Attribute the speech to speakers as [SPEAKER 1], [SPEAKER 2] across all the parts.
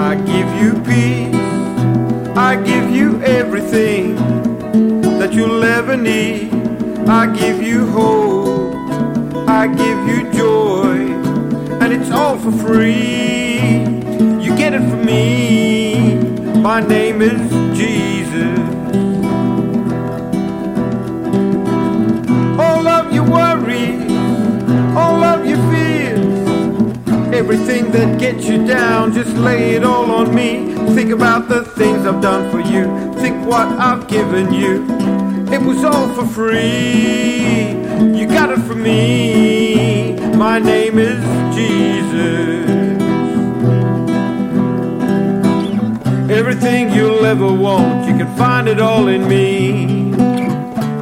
[SPEAKER 1] I give you peace. I give you everything that you'll ever need. I give you hope. I give you joy. And it's all for free. You get it from me. My name is Jesus. Everything that gets you down, just lay it all on me. Think about the things I've done for you. Think what I've given you. It was all for free. You got it from me. My name is Jesus. Everything you'll ever want, you can find it all in me.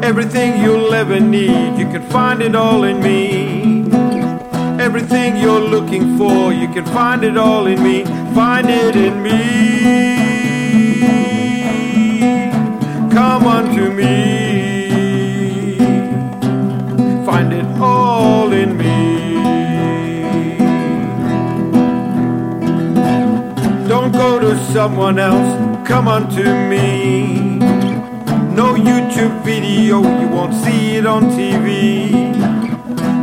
[SPEAKER 1] Everything you'll ever need, you can find it all in me. Everything you're looking for, you can find it all in me. Find it in me. Come unto me. Find it all in me. Don't go to someone else, come unto me. No YouTube video, you won't see it on TV.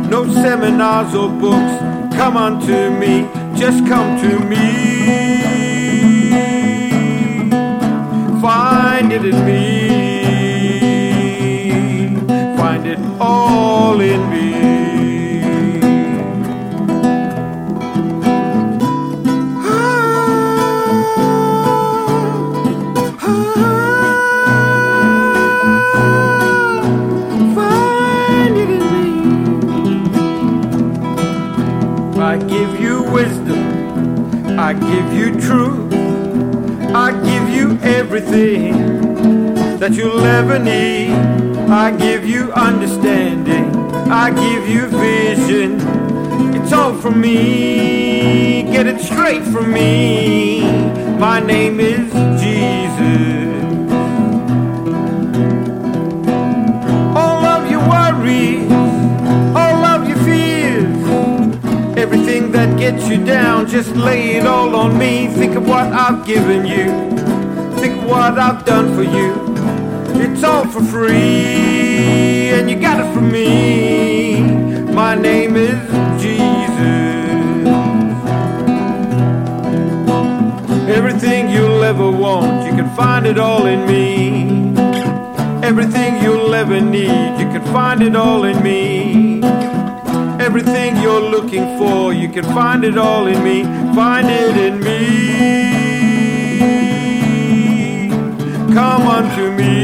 [SPEAKER 1] No seminars or books, come unto me, just come to me. Find it in me, find it all in me. Give you truth. I give you everything that you'll ever need. I give you understanding. I give you vision. It's all from me. Get it straight from me. My name is Jesus. All of your worries, all of your fears, everything that gets you down, just lay it all on me. Think of what I've given you, think of what I've done for you. It's all for free, and you got it from me. My name is Jesus. Everything you'll ever want, you can find it all in me. Everything you'll ever need, you can find it all in me. Everything you're looking for, you can find it all in me. Find it in me. Come unto me.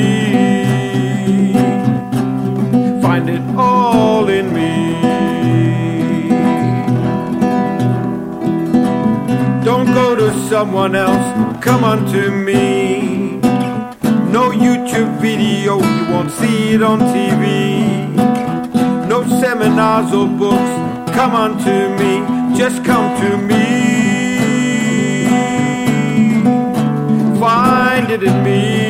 [SPEAKER 1] Find it all in me. Don't go to someone else, come unto me. No YouTube video, you won't see it on TV. Seminars or books, come unto me, just come to me. Find it in me.